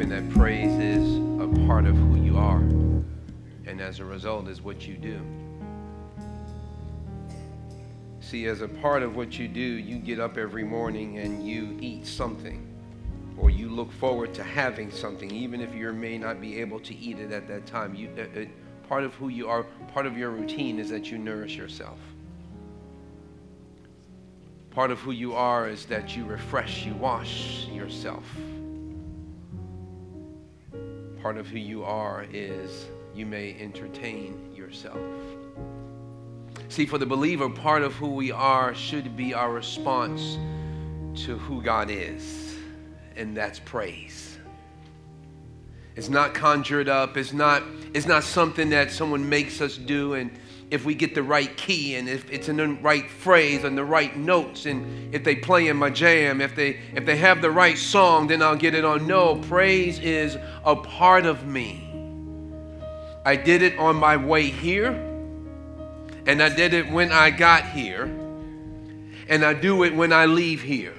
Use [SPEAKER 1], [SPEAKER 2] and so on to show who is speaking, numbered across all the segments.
[SPEAKER 1] hoping that praise is a part of who you are, and as a result, is what you do. See, as a part of what you do, you get up every morning and you eat something, or you look forward to having something, even if you may not be able to eat it at that time. You, uh, uh, part of who you are, part of your routine is that you nourish yourself. Part of who you are is that you refresh, you wash yourself. Part of who you are is you may entertain yourself. See, for the believer, part of who we are should be our response to who God is, and that's praise. It's not conjured up, it's not, it's not something that someone makes us do and if we get the right key and if it's in the right phrase and the right notes and if they play in my jam if they if they have the right song then i'll get it on. No praise is a part of me. I did it on my way here and i did it when i got here and i do it when i leave here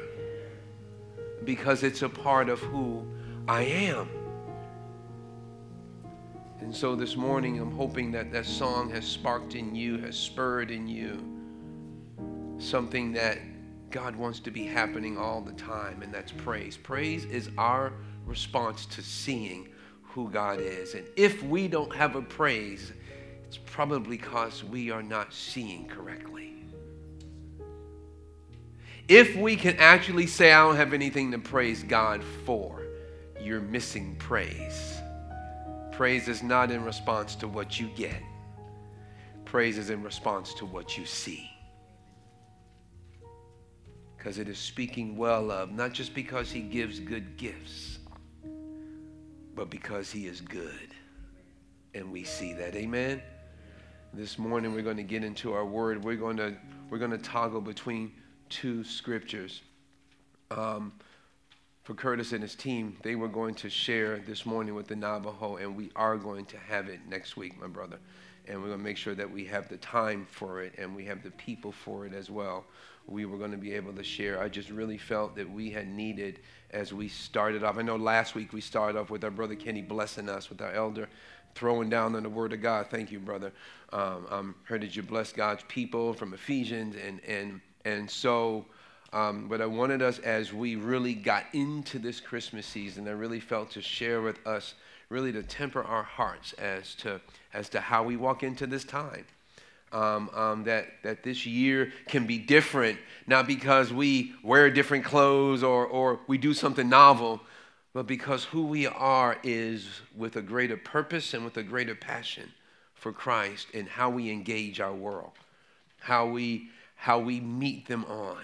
[SPEAKER 1] because it's a part of who i am and so this morning, I'm hoping that that song has sparked in you, has spurred in you something that God wants to be happening all the time, and that's praise. Praise is our response to seeing who God is. And if we don't have a praise, it's probably because we are not seeing correctly. If we can actually say, I don't have anything to praise God for, you're missing praise. Praise is not in response to what you get, praise is in response to what you see. Because it is speaking well of, not just because he gives good gifts, but because he is good. And we see that. Amen. This morning we're going to get into our word. We're going to we're going to toggle between two scriptures. Um, for Curtis and his team, they were going to share this morning with the Navajo, and we are going to have it next week, my brother. And we're going to make sure that we have the time for it and we have the people for it as well. We were going to be able to share. I just really felt that we had needed as we started off. I know last week we started off with our brother Kenny blessing us, with our elder throwing down on the word of God. Thank you, brother. Um, um, heard that you bless God's people from Ephesians, and and and so um, but I wanted us, as we really got into this Christmas season, I really felt to share with us, really to temper our hearts as to, as to how we walk into this time. Um, um, that, that this year can be different, not because we wear different clothes or, or we do something novel, but because who we are is with a greater purpose and with a greater passion for Christ and how we engage our world, how we, how we meet them on.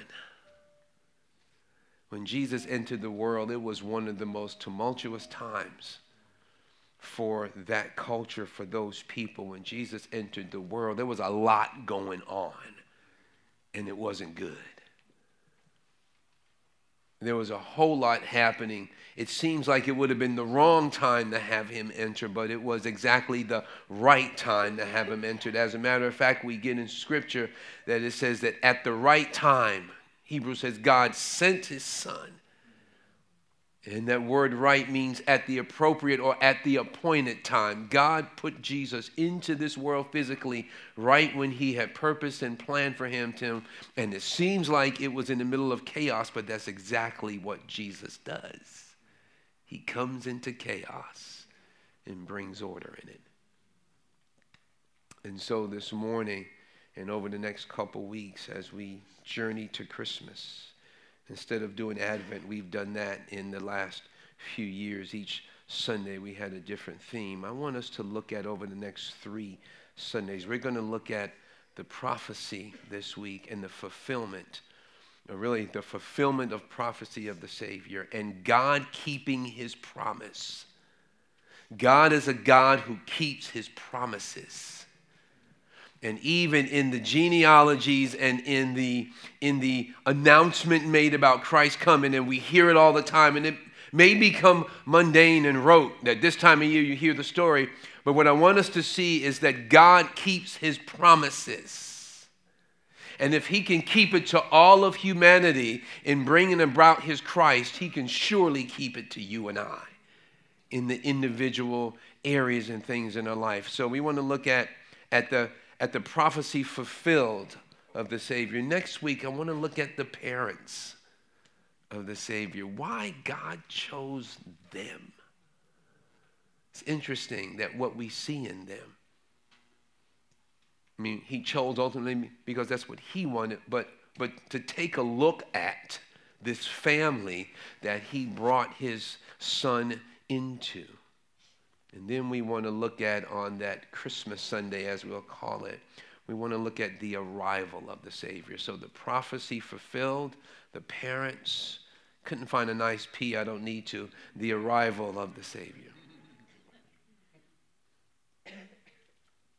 [SPEAKER 1] When Jesus entered the world, it was one of the most tumultuous times for that culture, for those people. When Jesus entered the world, there was a lot going on, and it wasn't good. There was a whole lot happening. It seems like it would have been the wrong time to have him enter, but it was exactly the right time to have him entered. As a matter of fact, we get in scripture that it says that at the right time, Hebrews says God sent his son. And that word right means at the appropriate or at the appointed time. God put Jesus into this world physically right when he had purpose and planned for him to. And it seems like it was in the middle of chaos, but that's exactly what Jesus does. He comes into chaos and brings order in it. And so this morning, and over the next couple weeks as we journey to Christmas. Instead of doing Advent, we've done that in the last few years. Each Sunday we had a different theme. I want us to look at over the next three Sundays. We're going to look at the prophecy this week and the fulfillment, really the fulfillment of prophecy of the Savior and God keeping his promise. God is a God who keeps his promises and even in the genealogies and in the in the announcement made about Christ coming and we hear it all the time and it may become mundane and rote that this time of year you hear the story but what I want us to see is that God keeps his promises and if he can keep it to all of humanity in bringing about his Christ he can surely keep it to you and I in the individual areas and things in our life. So we want to look at, at, the, at the prophecy fulfilled of the Savior. Next week, I want to look at the parents of the Savior, why God chose them. It's interesting that what we see in them. I mean, he chose ultimately because that's what he wanted, but, but to take a look at this family that he brought his son into. And then we want to look at on that Christmas Sunday, as we'll call it, we want to look at the arrival of the Savior. So the prophecy fulfilled, the parents couldn't find a nice P, I don't need to, the arrival of the Savior.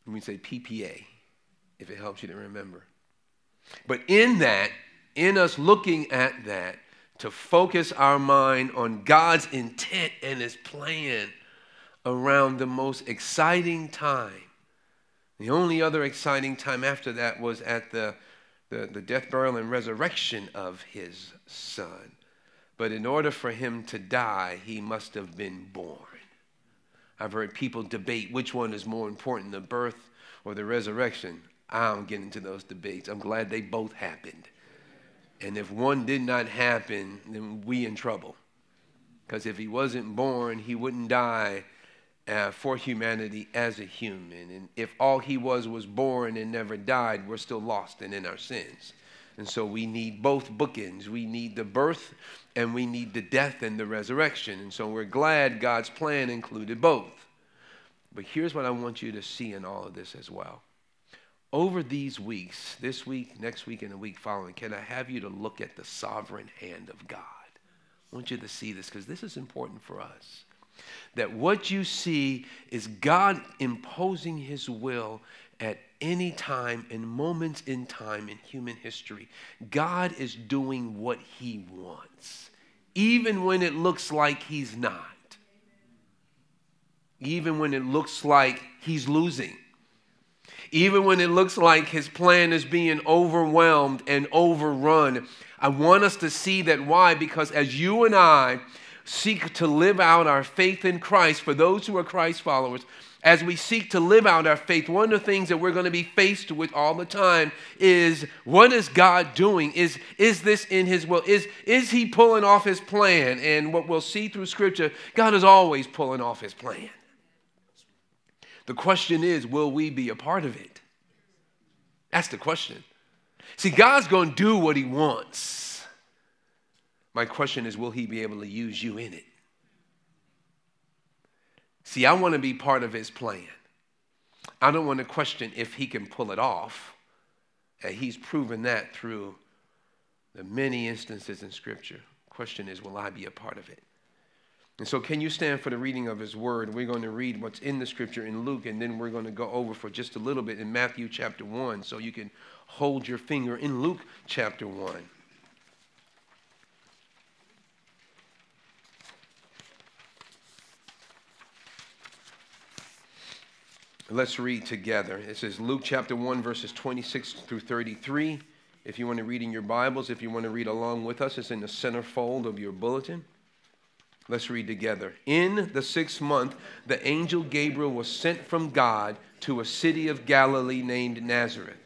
[SPEAKER 1] we say PPA, if it helps you to remember. But in that, in us looking at that, to focus our mind on God's intent and His plan around the most exciting time. The only other exciting time after that was at the, the, the death, burial, and resurrection of His Son. But in order for Him to die, He must have been born. I've heard people debate which one is more important, the birth or the resurrection. I don't get into those debates. I'm glad they both happened. And if one did not happen, then we in trouble. Because if he wasn't born, he wouldn't die uh, for humanity as a human. And if all he was was born and never died, we're still lost and in our sins. And so we need both bookends. We need the birth and we need the death and the resurrection. And so we're glad God's plan included both. But here's what I want you to see in all of this as well over these weeks, this week, next week, and the week following, can I have you to look at the sovereign hand of God? I want you to see this because this is important for us. That what you see is God imposing his will at any time and moments in time in human history. God is doing what he wants, even when it looks like he's not, even when it looks like he's losing even when it looks like his plan is being overwhelmed and overrun. I want us to see that why? Because as you and I seek to live out our faith in Christ, for those who are Christ followers, as we seek to live out our faith, one of the things that we're going to be faced with all the time is what is God doing? Is, is this in His will? Is, is He pulling off His plan? And what we'll see through Scripture, God is always pulling off His plan. The question is, will we be a part of it? That's the question. See, God's going to do what He wants. My question is, will He be able to use you in it? See, I want to be part of His plan. I don't want to question if He can pull it off. And He's proven that through the many instances in Scripture. Question is, will I be a part of it? And so, can you stand for the reading of his word? We're going to read what's in the scripture in Luke, and then we're going to go over for just a little bit in Matthew chapter 1. So, you can hold your finger in Luke chapter 1. Let's read together. It says Luke chapter 1, verses 26 through 33. If you want to read in your Bibles, if you want to read along with us, it's in the centerfold of your bulletin. Let's read together. In the sixth month, the angel Gabriel was sent from God to a city of Galilee named Nazareth,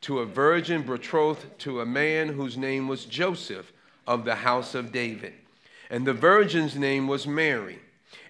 [SPEAKER 1] to a virgin betrothed to a man whose name was Joseph of the house of David. And the virgin's name was Mary.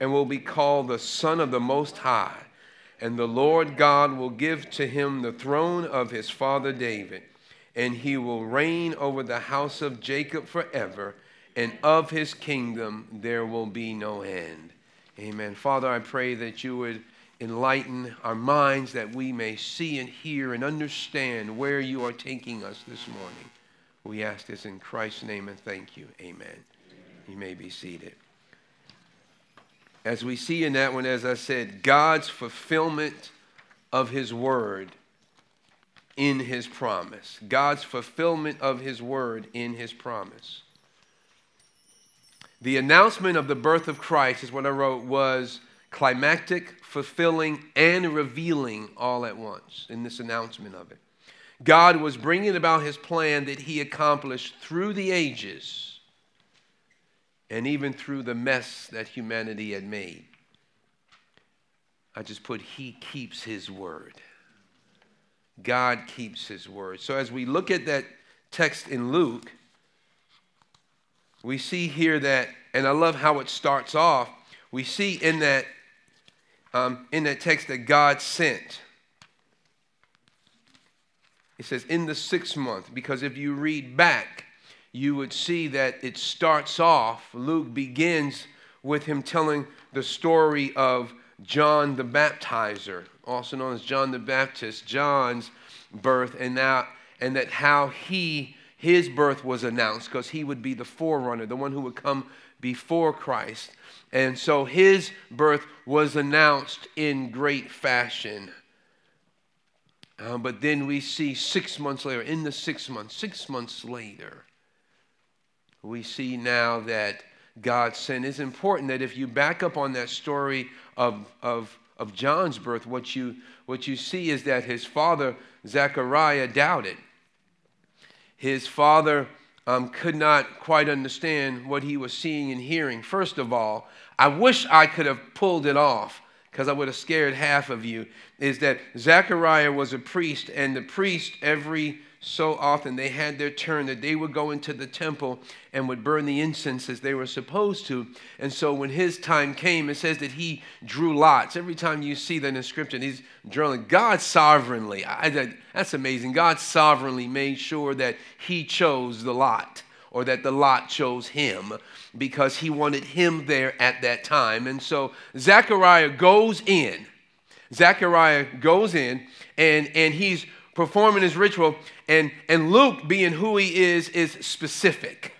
[SPEAKER 1] and will be called the Son of the Most High. And the Lord God will give to him the throne of his father David, and he will reign over the house of Jacob forever and of his kingdom there will be no end. Amen. Father, I pray that you would enlighten our minds that we may see and hear and understand where you are taking us this morning. We ask this in Christ's name and thank you. Amen. Amen. You may be seated. As we see in that one, as I said, God's fulfillment of his word in his promise. God's fulfillment of his word in his promise. The announcement of the birth of Christ, is what I wrote, was climactic, fulfilling, and revealing all at once in this announcement of it. God was bringing about his plan that he accomplished through the ages and even through the mess that humanity had made. I just put, He keeps His word. God keeps His word. So as we look at that text in Luke, we see here that, and I love how it starts off. We see in that um, in that text that God sent. It says in the sixth month, because if you read back, you would see that it starts off, Luke begins with him telling the story of John the Baptizer, also known as John the Baptist, John's birth, and now and that how he his birth was announced because he would be the forerunner, the one who would come before Christ. And so his birth was announced in great fashion. Uh, but then we see six months later, in the six months, six months later, we see now that God sent. It's important that if you back up on that story of, of, of John's birth, what you, what you see is that his father, Zechariah, doubted. His father um, could not quite understand what he was seeing and hearing. First of all, I wish I could have pulled it off because I would have scared half of you. Is that Zechariah was a priest, and the priest every so often they had their turn that they would go into the temple and would burn the incense as they were supposed to. And so when his time came, it says that he drew lots. Every time you see that in scripture, he's drawing. God sovereignly, I, that's amazing. God sovereignly made sure that he chose the lot or that the lot chose him because he wanted him there at that time. And so Zechariah goes in. Zechariah goes in and, and he's performing his ritual. And, and Luke, being who he is, is specific.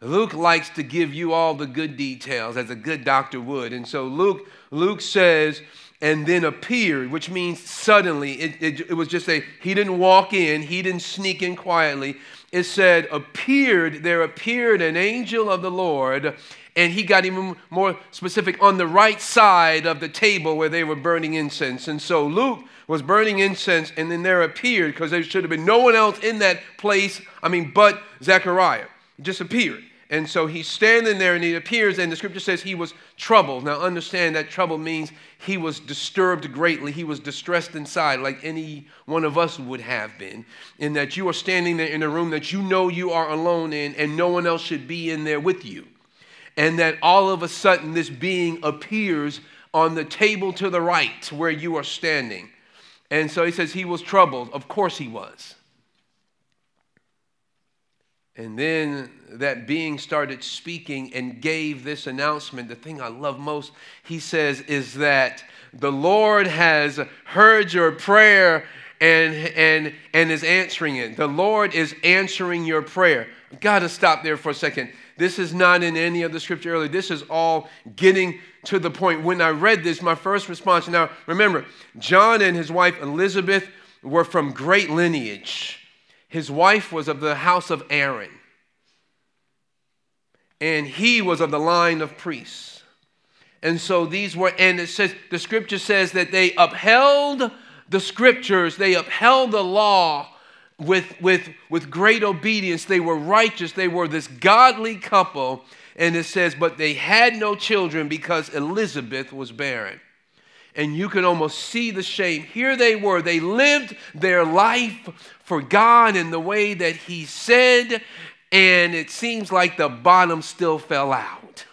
[SPEAKER 1] Luke likes to give you all the good details as a good doctor would. And so Luke, Luke says, and then appeared, which means suddenly. It, it, it, was just a, he didn't walk in, he didn't sneak in quietly. It said, appeared, there appeared an angel of the Lord, and he got even more specific on the right side of the table where they were burning incense. And so Luke was burning incense, and then there appeared, because there should have been no one else in that place, I mean, but Zechariah. He. And so he's standing there and he appears, and the scripture says he was troubled. Now, understand that trouble means he was disturbed greatly. He was distressed inside, like any one of us would have been. In that you are standing there in a room that you know you are alone in, and no one else should be in there with you. And that all of a sudden this being appears on the table to the right where you are standing. And so he says he was troubled. Of course he was. And then that being started speaking and gave this announcement. The thing I love most, he says, is that the Lord has heard your prayer and, and, and is answering it. The Lord is answering your prayer. I've got to stop there for a second. This is not in any of the scripture earlier. This is all getting to the point. When I read this, my first response now, remember, John and his wife Elizabeth were from great lineage. His wife was of the house of Aaron, and he was of the line of priests. And so these were, and it says, the scripture says that they upheld the scriptures, they upheld the law with, with, with great obedience. They were righteous, they were this godly couple and it says, But they had no children because Elizabeth was barren. And you can almost see the shame. Here they were. They lived their life for God in the way that He said, and it seems like the bottom still fell out.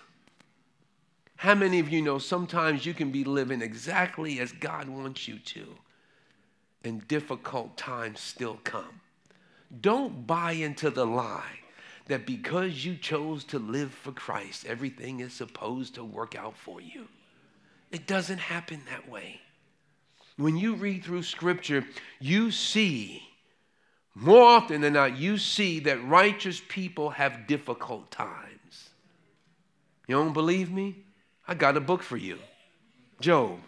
[SPEAKER 1] How many of you know sometimes you can be living exactly as God wants you to, and difficult times still come? Don't buy into the lie that because you chose to live for Christ, everything is supposed to work out for you. It doesn't happen that way. When you read through Scripture, you see, more often than not, you see that righteous people have difficult times. You don't believe me? I got a book for you Job.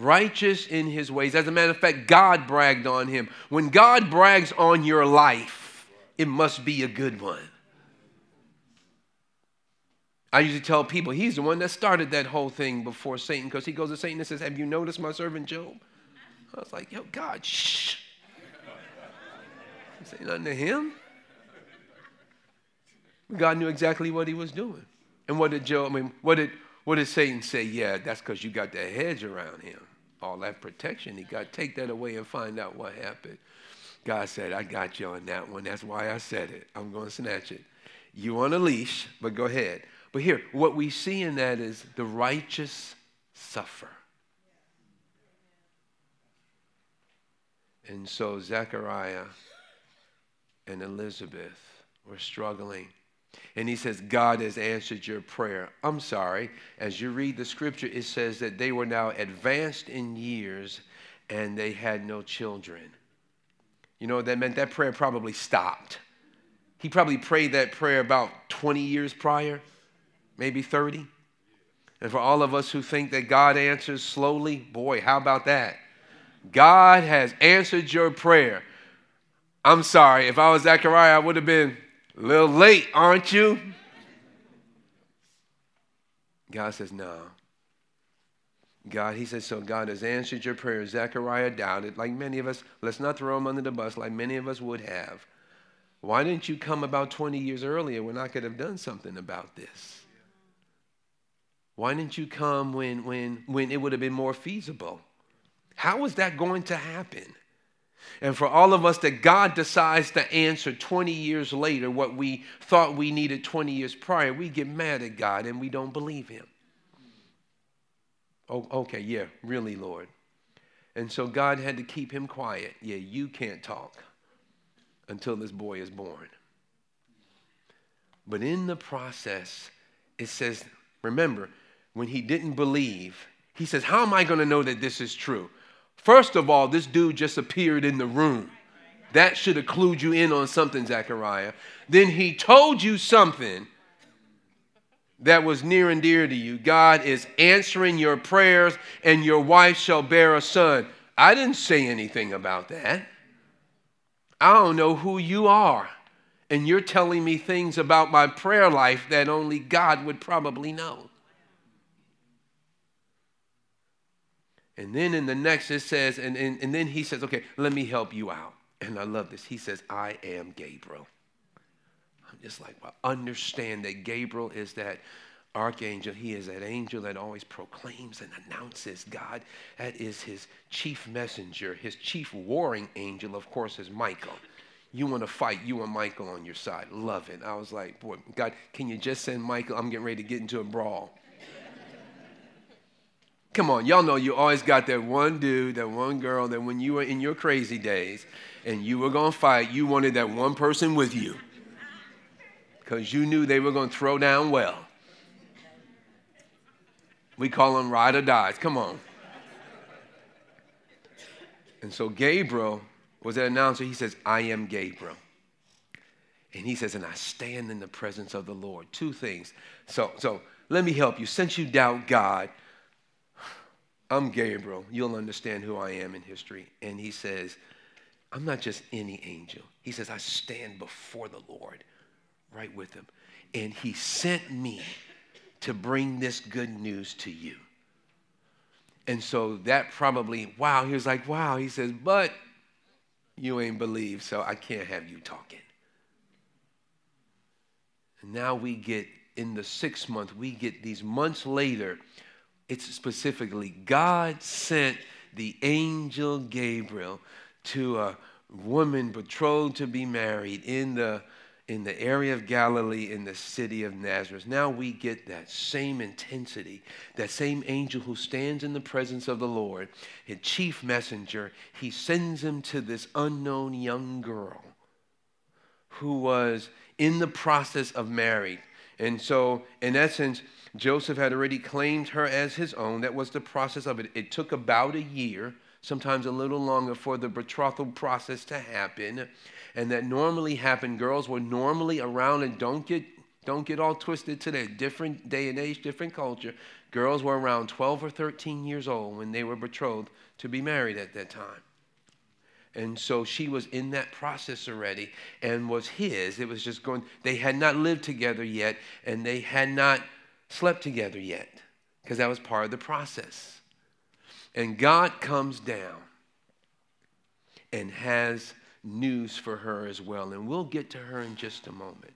[SPEAKER 1] Righteous in his ways. As a matter of fact, God bragged on him. When God brags on your life, it must be a good one. I usually tell people he's the one that started that whole thing before Satan because he goes to Satan and says, Have you noticed my servant Job? I was like, Yo, God, shh. Say nothing to him. God knew exactly what he was doing. And what did Job, I mean, what did, what did Satan say? Yeah, that's because you got that hedge around him. All that protection. He got take that away and find out what happened. God said, I got you on that one. That's why I said it. I'm going to snatch it. You on a leash, but go ahead. But here, what we see in that is the righteous suffer. And so Zechariah and Elizabeth were struggling. And he says, God has answered your prayer. I'm sorry. As you read the scripture, it says that they were now advanced in years and they had no children. You know, that meant that prayer probably stopped. He probably prayed that prayer about 20 years prior maybe 30. And for all of us who think that God answers slowly, boy, how about that? God has answered your prayer. I'm sorry, if I was Zechariah, I would have been a little late, aren't you? God says, no. God, he says, so God has answered your prayer. Zechariah doubted, like many of us. Let's not throw him under the bus, like many of us would have. Why didn't you come about 20 years earlier when I could have done something about this? Why didn't you come when, when, when it would have been more feasible? How was that going to happen? And for all of us that God decides to answer 20 years later what we thought we needed 20 years prior, we get mad at God and we don't believe Him. Oh, okay, yeah, really, Lord. And so God had to keep him quiet. Yeah, you can't talk until this boy is born. But in the process, it says, remember, when he didn't believe, he says, How am I going to know that this is true? First of all, this dude just appeared in the room. That should have clued you in on something, Zechariah. Then he told you something that was near and dear to you. God is answering your prayers, and your wife shall bear a son. I didn't say anything about that. I don't know who you are. And you're telling me things about my prayer life that only God would probably know. And then in the next, it says, and, and, and then he says, okay, let me help you out. And I love this. He says, I am Gabriel. I'm just like, well, understand that Gabriel is that archangel. He is that angel that always proclaims and announces God. That is his chief messenger. His chief warring angel, of course, is Michael. You want to fight, you want Michael on your side. Love it. I was like, boy, God, can you just send Michael? I'm getting ready to get into a brawl. Come on, y'all know you always got that one dude, that one girl that when you were in your crazy days and you were to fight, you wanted that one person with you because you knew they were to throw down well. We call them ride or dies. Come on. And so Gabriel was that announcer. He says, I am Gabriel. And he says, and I stand in the presence of the Lord. Two things. So, so let me help you. Since you doubt God, I'm Gabriel. You'll understand who I am in history. And he says, I'm not just any angel. He says, I stand before the Lord right with him. And he sent me to bring this good news to you. And so that probably, wow, he was like, wow. He says, but you ain't believe, so I can't have you talking. And now we get in the sixth month, we get these months later it's specifically God sent the angel Gabriel to a woman betrothed to be married in the in the area of Galilee in the city of Nazareth. Now we get that same intensity, that same angel who stands in the presence of the Lord, his chief messenger, he sends him to this unknown young girl who was in the process of marriage. And so, in essence, Joseph had already claimed her as his own. That was the process of it. It took about a year, sometimes a little longer, for the betrothal process to happen. And that normally happened. Girls were normally around and don't get Don't get all twisted today. Different day and age, different culture. Girls were around 12 or 13 years old when they were betrothed to be married at that time. And so she was in that process already and was his. It was just going, they had not lived together yet and they had not slept together yet because that was part of the process. And God comes down and has news for her as well. And we'll get to her in just a moment.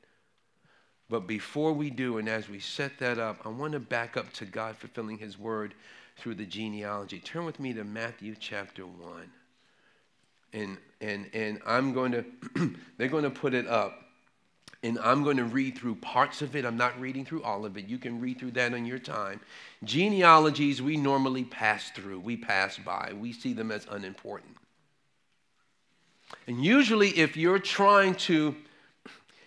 [SPEAKER 1] But before we do, and as we set that up, I want to back up to God fulfilling his word through the genealogy. Turn with me to Matthew chapter 1 and and and I'm going to they're going to put it up and I'm going to read through parts of it. I'm not reading through all of it. You can read through that on your time. Genealogies we normally pass through. We pass by. We see them as unimportant. And usually if you're trying to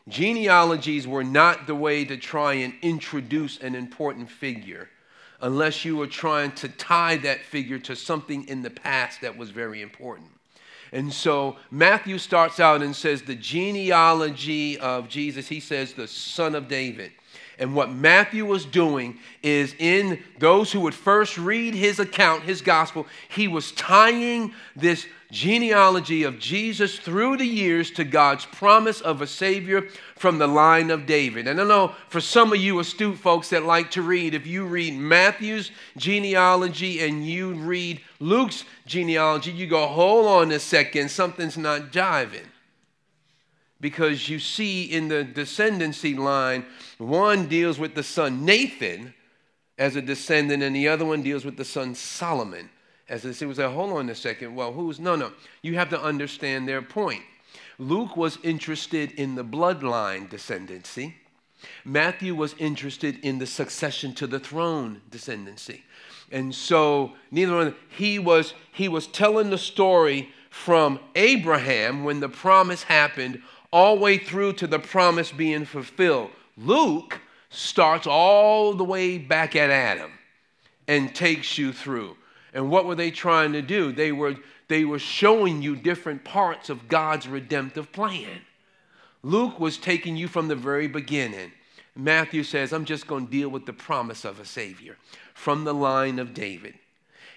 [SPEAKER 1] genealogies were not the way to try and introduce an important figure unless you were trying to tie that figure to something in the past that was very important. And so Matthew starts out and says the genealogy of Jesus. He says the son of David. And what Matthew was doing is in those who would first read his account, his gospel, he was tying this genealogy of Jesus through the years to God's promise of a Savior from the line of David. And I know for some of you astute folks that like to read, if you read Matthew's genealogy and you read Luke's genealogy, you go, hold on a second, something's not jiving. Because you see in the descendancy line, one deals with the son Nathan as a descendant, and the other one deals with the son Solomon as they say, was like, hold on a second. Well, who's no, no. You have to understand their point. Luke was interested in the bloodline descendancy. Matthew was interested in the succession to the throne descendancy. And so neither one he was he was telling the story from Abraham when the promise happened all the way through to the promise being fulfilled. Luke starts all the way back at Adam and takes you through. And what were they trying to do? They were, they were showing you different parts of God's redemptive plan. Luke was taking you from the very beginning. Matthew says, I'm just going to deal with the promise of a Savior from the line of David.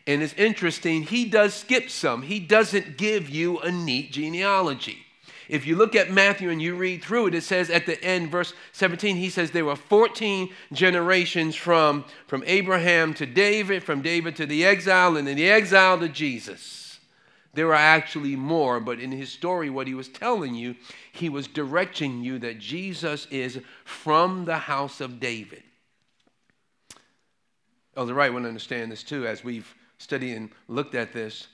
[SPEAKER 1] And it's interesting, he does skip some. He doesn't give you a neat genealogy. If you look at Matthew and you read through it, it says at the end, verse 17, he says there were 14 generations from, from Abraham to David, from David to the exile, and then the exile to Jesus. There are actually more, but in his story, what he was telling you, he was directing you that Jesus is from the house of David. Elder Wright want to understand this too, as we've studied and looked at this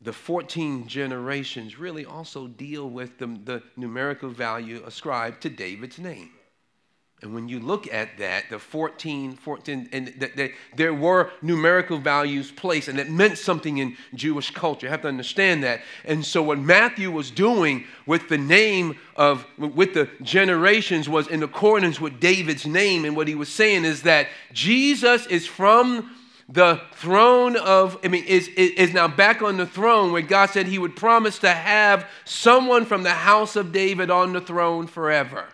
[SPEAKER 1] the 14 generations really also deal with the, the, numerical value ascribed to David's name. And when you look at that, the 14, 14 and th- th- there were numerical values placed, and it meant something in Jewish culture. You have to understand that. And so, what Matthew was doing with the name of, with the generations was in accordance with David's name. And what he was saying is that Jesus is from the throne of, I mean, is, is now back on the throne where God said he would promise to have someone from the house of David on the throne forever.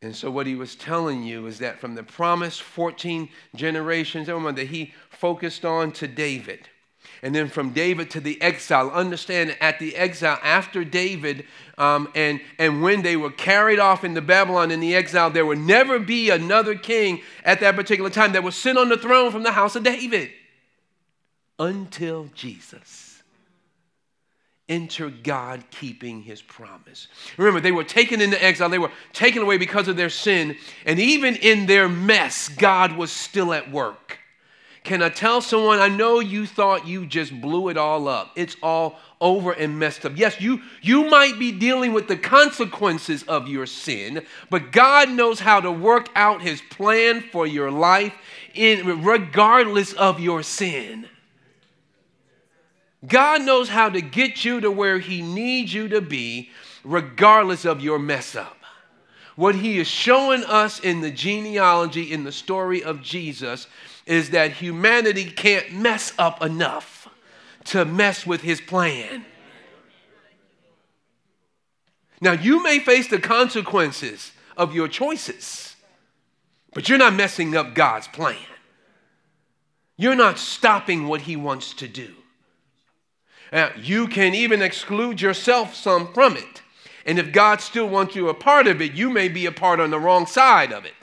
[SPEAKER 1] And so, what he was telling you is that from the promised 14 generations, that he focused on to David and then from David to the exile. Understand at the exile, after David, um, and, and when they were carried off into Babylon in the exile, there would never be another king at that particular time that would sit on the throne from the house of David until Jesus. Enter God keeping his promise. Remember, they were taken into exile, they were taken away because of their sin, and even in their mess, God was still at work. Can I tell someone, I know you thought you just blew it all up. It's all over and messed up. Yes, you, you might be dealing with the consequences of your sin, but God knows how to work out his plan for your life in, regardless of your sin. God knows how to get you to where he needs you to be, regardless of your mess up. What he is showing us in the genealogy, in the story of Jesus, is that humanity can't mess up enough to mess with his plan. Now, you may face the consequences of your choices, but you're not messing up God's plan. You're not stopping what He wants to do. Now, you can even exclude yourself some from it. And if God still wants you a part of it, you may be a part on the wrong side of it.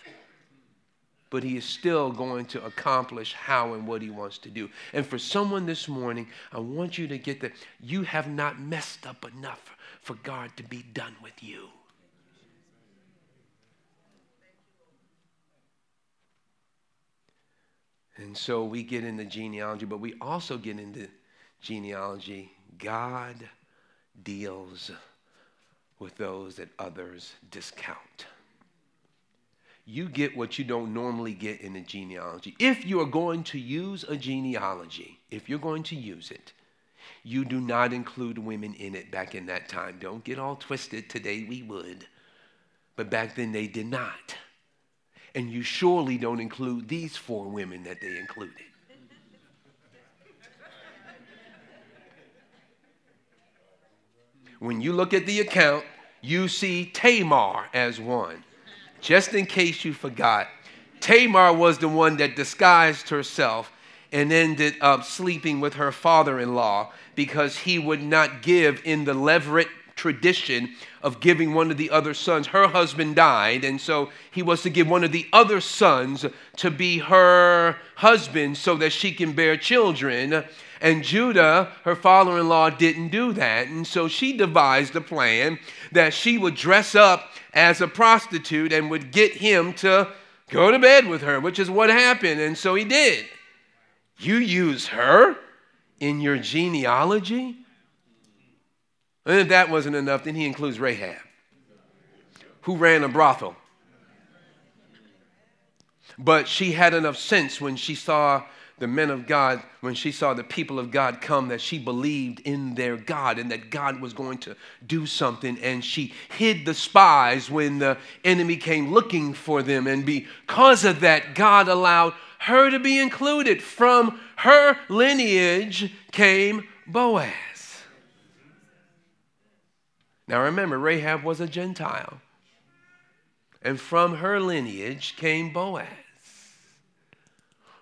[SPEAKER 1] But He is still going to accomplish how and what He wants to do. And for someone this morning, I want you to get that you have not messed up enough for God to be done with you. And so we get into genealogy, but we also get into genealogy. God deals with those that others discount. You get what you don't normally get in a genealogy. If you are going to use a genealogy, if you're going to use it, you do not include women in it back in that time. Don't get all twisted. Today we would. But back then they did not. And you surely don't include these four women that they included. When you look at the account, you see Tamar as one. Just in case you forgot, Tamar was the one that disguised herself and ended up sleeping with her father in law because he would not give in the Levirate tradition of giving one of the other sons. Her husband died, and so he was to give one of the other sons to be her husband so that she can bear children. And Judah, her father in law, didn't do that. And so she devised a plan that she would dress up as a prostitute and would get him to go to bed with her, which is what happened. And so he did. You use her in your genealogy? And if that wasn't enough, then he includes Rahab, who ran a brothel. But she had enough sense when she saw the men of God, when she saw the people of God come, that she believed in their God and that God was going to do something. And she hid the spies when the enemy came looking for them. And because of that, God allowed her to be included. From her lineage came Boaz. Now remember, Rahab was a Gentile. And from her lineage came Boaz,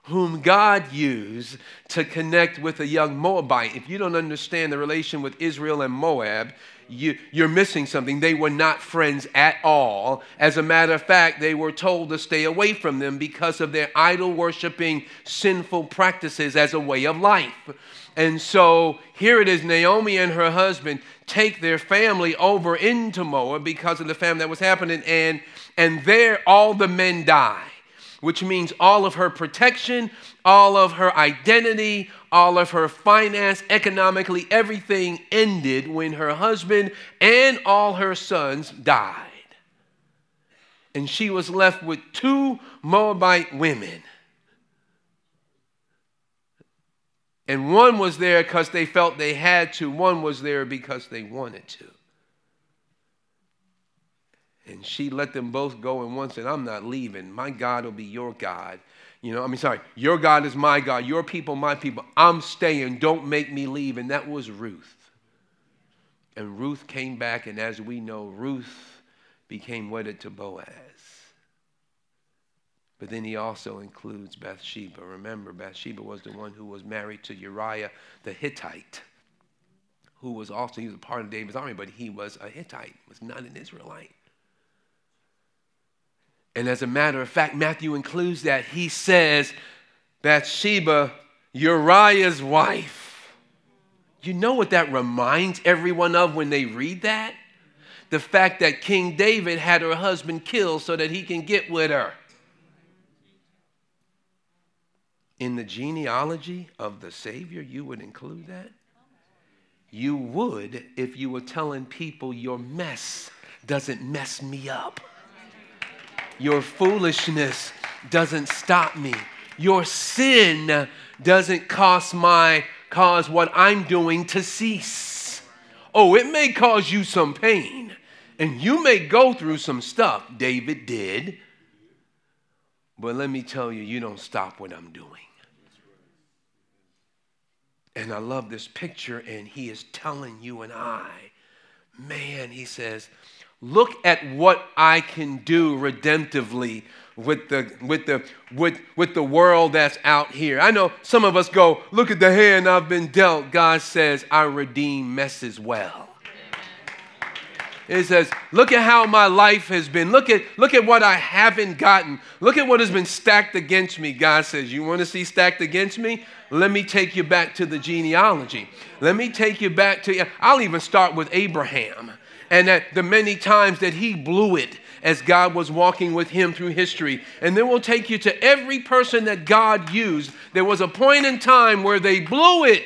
[SPEAKER 1] whom God used to connect with a young Moabite. If you don't understand the relation with Israel and Moab, you, are missing something. They were not friends at all. As a matter of fact, they were told to stay away from them because of their idol worshiping, sinful practices as a way of life. And so here it is Naomi and her husband take their family over into Moab because of the famine that was happening, and, and there all the men die, which means all of her protection, all of her identity, all of her finance, economically, everything ended when her husband and all her sons died. And she was left with two Moabite women. And one was there because they felt they had to, one was there because they wanted to. And she let them both go, and one said, I'm not leaving. My God will be your God. You know, I mean, sorry, your God is my God, your people, my people. I'm staying. Don't make me leave. And that was Ruth. And Ruth came back, and as we know, Ruth became wedded to Boaz. But then he also includes Bathsheba. Remember, Bathsheba was the one who was married to Uriah the Hittite, who was also, he was a part of David's army, but he was a Hittite, was not an Israelite. And as a matter of fact, Matthew includes that. He says, Bathsheba, Uriah's wife. You know what that reminds everyone of when they read that? The fact that King David had her husband killed so that he can get with her. In the genealogy of the Savior, you would include that? You would if you were telling people your mess doesn't mess me up. Your foolishness doesn't stop me. Your sin doesn't cause my cause what I'm doing to cease. Oh, it may cause you some pain and you may go through some stuff. David did. But let me tell you, you don't stop what I'm doing. And I love this picture, and he is telling you and I, man, he says, look at what I can do redemptively with the with the with with the world that's out here. I know some of us go, look at the hand I've been dealt. God says, I redeem messes well. It says, look at how my life has been. Look at, look at what I haven't gotten. Look at what has been stacked against me. God says, You want to see stacked against me? Let me take you back to the genealogy. Let me take you back to, I'll even start with Abraham and the many times that he blew it as God was walking with him through history. And then we'll take you to every person that God used. There was a point in time where they blew it.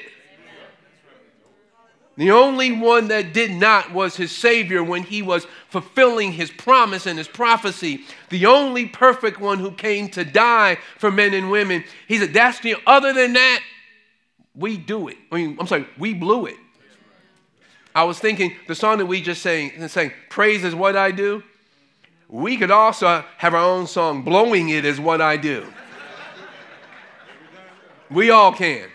[SPEAKER 1] The only one that did not was his Savior when he was fulfilling his promise and his prophecy. The only perfect one who came to die for men and women. He said, That's the other than that, we do it. I mean, I'm sorry, we blew it. I was thinking the song that we just sang, saying, Praise is what I do. We could also have our own song, Blowing It is what I do. we all can.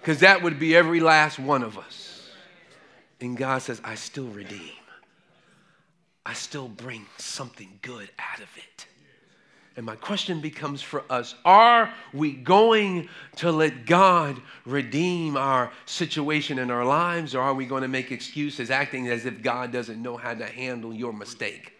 [SPEAKER 1] Because that would be every last one of us. And God says, I still redeem. I still bring something good out of it. And my question becomes for us Are we going to let God redeem our situation in our lives, or are we going to make excuses acting as if God doesn't know how to handle your mistake?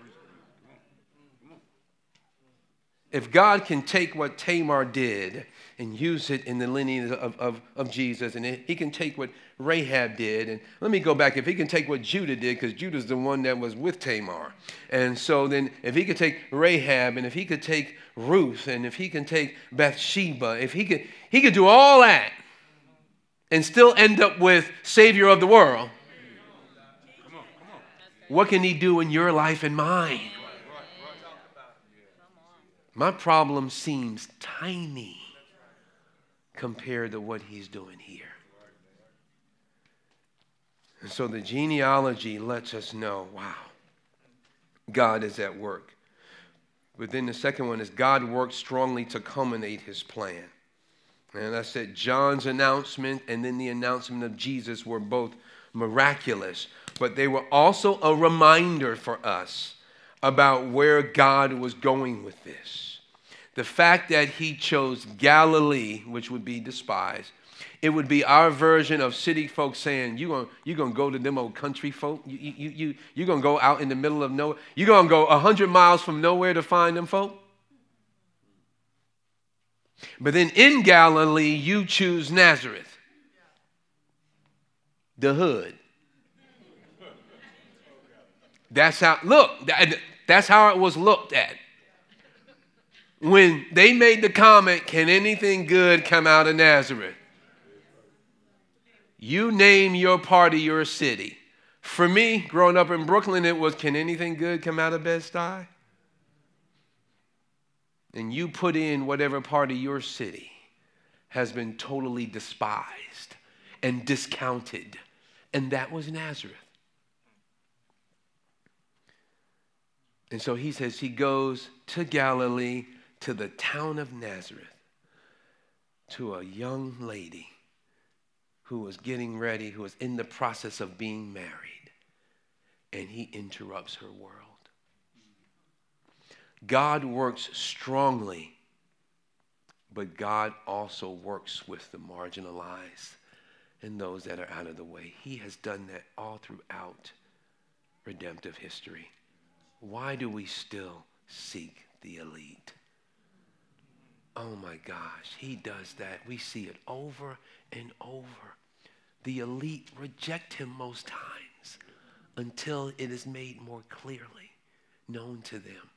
[SPEAKER 1] If God can take what Tamar did and use it in the lineage of, of, of Jesus, and he can take what Rahab did. And let me go back. If he can take what Judah did, because Judah's the one that was with Tamar. And so then, if he could take Rahab, and if he could take Ruth, and if he can take Bathsheba, if he could, he could do all that and still end up with Savior of the world. What can he do in your life and mine? My problem seems tiny compared to what he's doing here. And so the genealogy lets us know wow, God is at work. But then the second one is God worked strongly to culminate his plan. And I said John's announcement and then the announcement of Jesus were both miraculous, but they were also a reminder for us about where God was going with this. The fact that he chose Galilee, which would be despised, it would be our version of city folks saying, You're going you gonna go to them old country folk? You, you, you, you're going to go out in the middle of nowhere? You're going to go 100 miles from nowhere to find them folk? But then in Galilee, you choose Nazareth, the hood. That's how, look, that's how it was looked at. When they made the comment, Can anything good come out of Nazareth? You name your party your city. For me, growing up in Brooklyn, it was can anything good come out of Bed-Stuy? And you put in whatever part of your city has been totally despised and discounted. And that was Nazareth. And so he says he goes to Galilee, to the town of Nazareth, to a young lady who was getting ready, who was in the process of being married, and he interrupts her world. God works strongly, but God also works with the marginalized and those that are out of the way. He has done that all throughout redemptive history. Why do we still seek the elite? Oh my gosh, he does that. We see it over and over the elite reject him most times until it is made more clearly known to them.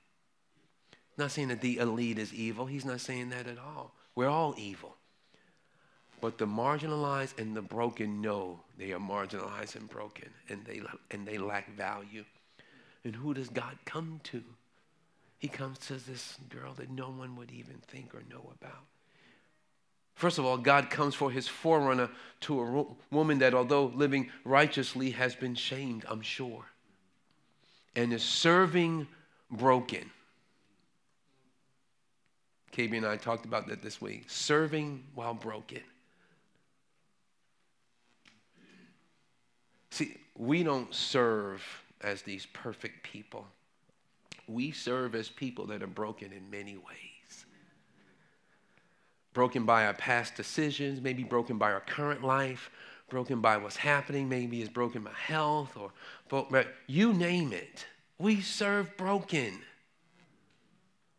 [SPEAKER 1] Not saying that the elite is evil. He's not saying that at all. We're all evil. But the marginalized and the broken know they are marginalized and broken and they, and they lack value. And who does God come to? He comes to this girl that no one would even think or know about. First of all, God comes for his forerunner to a woman that, although living righteously, has been shamed, I'm sure, and is serving broken. KB and I talked about that this week. Serving while broken. See, we don't serve as these perfect people. We serve as people that are broken in many ways. Broken by our past decisions, maybe broken by our current life, broken by what's happening, maybe it's broken by health or you name it. We serve broken.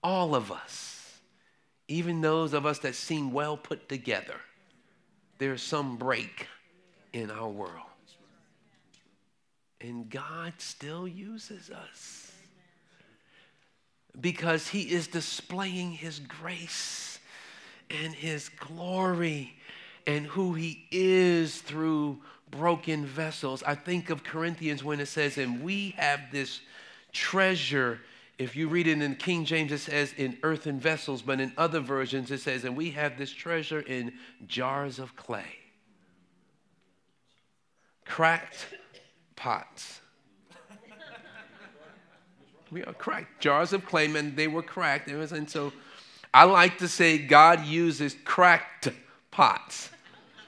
[SPEAKER 1] All of us. Even those of us that seem well put together. There's some break in our world. And God still uses us because He is displaying His grace and His glory and who He is through broken vessels. I think of Corinthians when it says, and we have this treasure. If you read it in King James, it says in earthen vessels, but in other versions, it says, and we have this treasure in jars of clay, cracked pots. We are cracked jars of clay, and they were cracked. And so I like to say God uses cracked pots.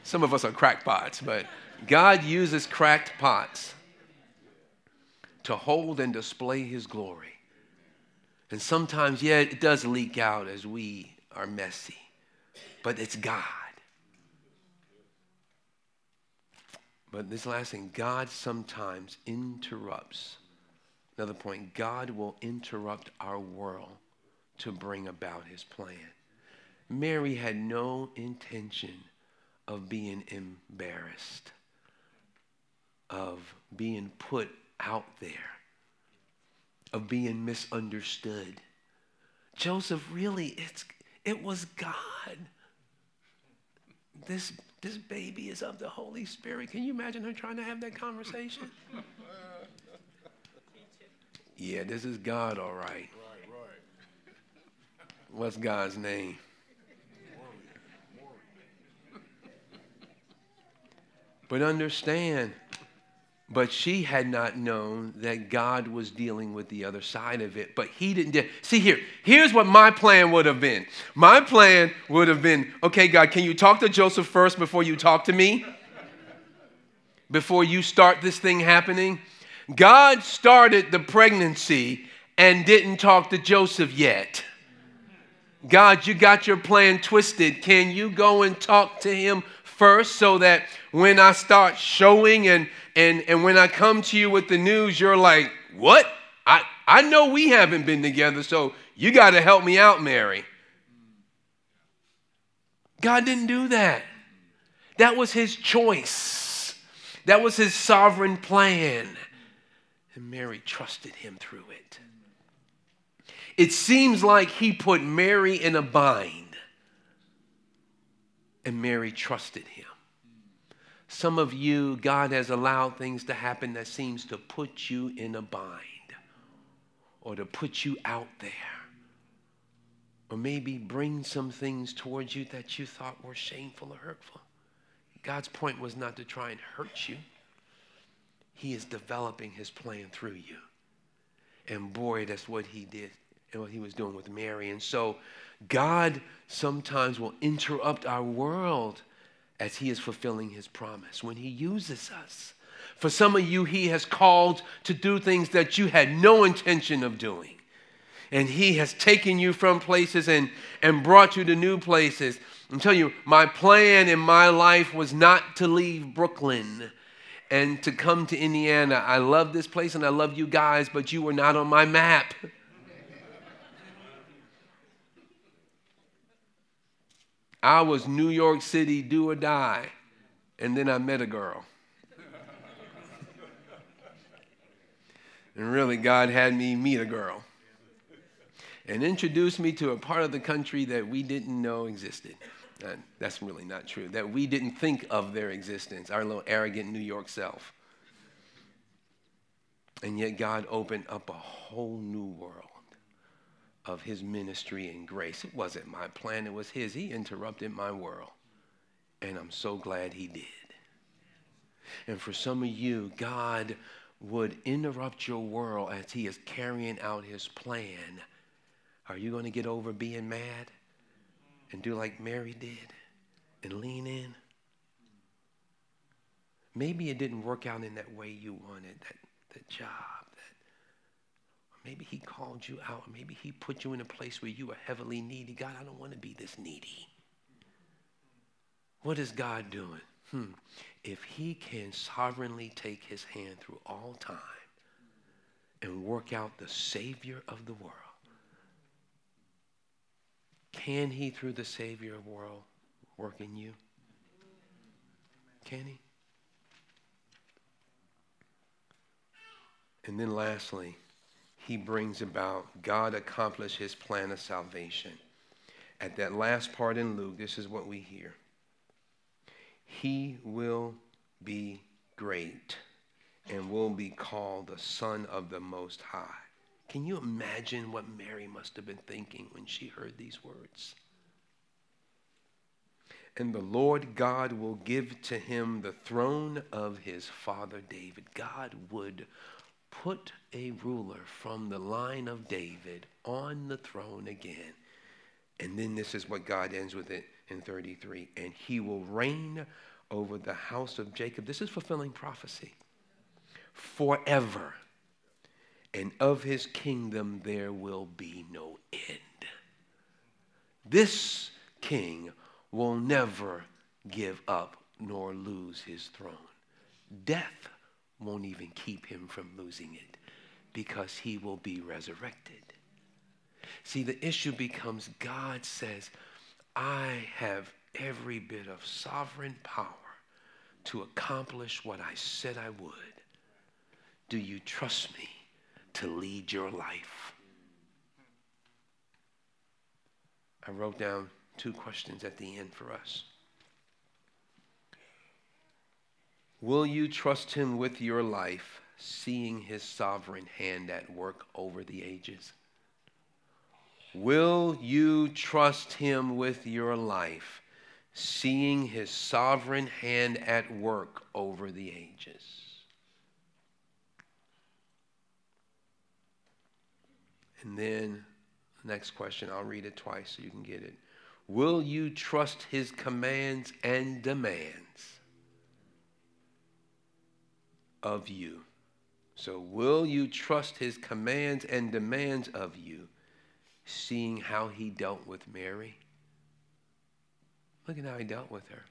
[SPEAKER 1] Some of us are crackpots, but God uses cracked pots to hold and display his glory. And sometimes, yeah, it does leak out as we are messy, but it's God. But this last thing, God sometimes interrupts. Another point, God will interrupt our world to bring about his plan. Mary had no intention of being embarrassed, of being put out there, of being misunderstood. Joseph really, it's, it was God. This this baby is of the Holy Spirit. Can you imagine her trying to have that conversation? yeah, this is God, all right. What's God's name? But understand, but she had not known that God was dealing with the other side of it. But he didn't. De- See here, here's what my plan would have been. My plan would have been okay, God, can you talk to Joseph first before you talk to me? Before you start this thing happening? God started the pregnancy and didn't talk to Joseph yet. God, you got your plan twisted. Can you go and talk to him first so that when I start showing and and, and when I come to you with the news, you're like, what? I, I know we haven't been together, so you got to help me out, Mary. God didn't do that. That was his choice, that was his sovereign plan. And Mary trusted him through it. It seems like he put Mary in a bind, and Mary trusted him. Some of you, God has allowed things to happen that seems to put you in a bind or to put you out there or maybe bring some things towards you that you thought were shameful or hurtful. God's point was not to try and hurt you. He is developing his plan through you. And boy, that's what he did and what he was doing with Mary. And so God sometimes will interrupt our world as he is fulfilling his promise when he uses us. For some of you, he has called to do things that you had no intention of doing. And he has taken you from places and, and brought you to new places. I'm telling you, my plan in my life was not to leave Brooklyn and to come to Indiana. I love this place and I love you guys, but you were not on my map. I was New York City, do or die. And then I met a girl. and really, God had me meet a girl and introduced me to a part of the country that we didn't know existed. And that's really not true, that we didn't think of their existence, our little arrogant New York self. And yet, God opened up a whole new world of his ministry and grace. It wasn't my plan, it was his. He interrupted my world. And I'm so glad he did. And for some of you, God would interrupt your world as he is carrying out his plan. Are you going to get over being mad and do like Mary did and lean in? maybe it didn't work out in that way you wanted, that, that job, that maybe he called you out, maybe he put you in a place where you were heavily needy. God, I don't want to be this needy. What is God doing? Hmm. If he can sovereignly take his hand through all time and work out the Savior of the world, can he, through the Savior of the world, work in you? Can he? And then lastly, he brings about God accomplish his plan of salvation. At that last part in Luke, this is what we hear. He will be great and will be called the Son of the Most High. Can you imagine what Mary must have been thinking when she heard these words? And the Lord God will give to him the throne of his father David. God would put a ruler from the line of David on the throne again. And then this is what God ends with it in 33 and he will reign over the house of Jacob. This is fulfilling prophecy forever. And of his kingdom there will be no end. This king will never give up nor lose his throne. Death won't even keep him from losing it because he will be resurrected. See, the issue becomes God says, I have every bit of sovereign power to accomplish what I said I would. Do you trust me to lead your life? I wrote down two questions at the end for us. Will you trust him with your life, seeing his sovereign hand at work over the ages? Will you trust him with your life, seeing his sovereign hand at work over the ages? And then, next question, I'll read it twice so you can get it. Will you trust his commands and demands of you? So, will you trust his commands and demands of you, seeing how he dealt with Mary? Look at how he dealt with her.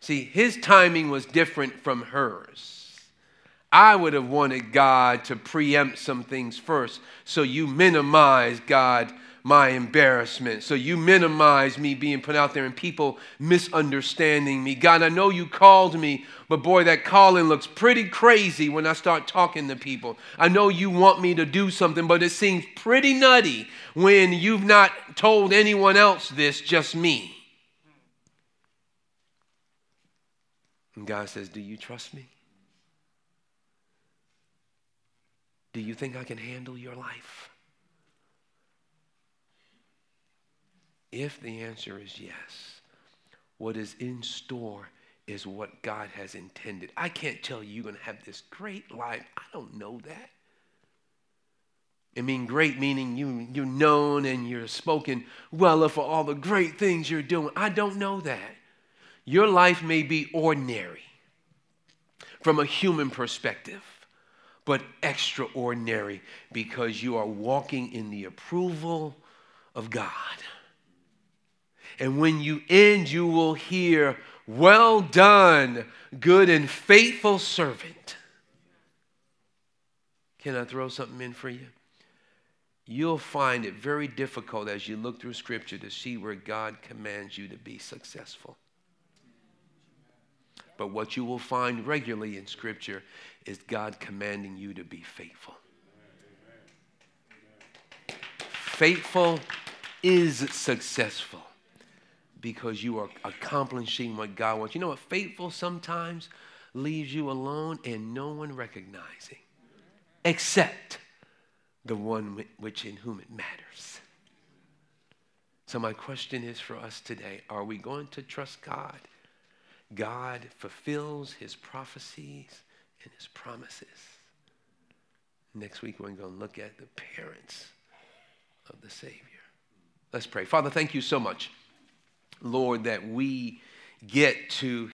[SPEAKER 1] See, his timing was different from hers. I would have wanted God to preempt some things first so you minimize God my embarrassment. So you minimize me being put out there and people misunderstanding me. God, I know you called me, but boy, that calling looks pretty crazy when I start talking to people. I know you want me to do something, but it seems pretty nutty when you've not told anyone else this, just me. And God says, Do you trust me? Do you think I can handle your life? If the answer is yes, what is in store is what God has intended. I can't tell you you're going to have this great life. I don't know that. I mean, great meaning you, you're known and you're spoken well for all the great things you're doing. I don't know that. Your life may be ordinary from a human perspective, but extraordinary because you are walking in the approval of God. And when you end, you will hear, Well done, good and faithful servant. Can I throw something in for you? You'll find it very difficult as you look through Scripture to see where God commands you to be successful. But what you will find regularly in Scripture is God commanding you to be faithful. Faithful is successful because you are accomplishing what God wants. You know what? Faithful sometimes leaves you alone and no one recognizing, except the one which in whom it matters. So my question is for us today, are we going to trust God? God fulfills his prophecies and his promises. Next week, we're going to look at the parents of the Savior. Let's pray. Father, thank you so much Lord, that we get to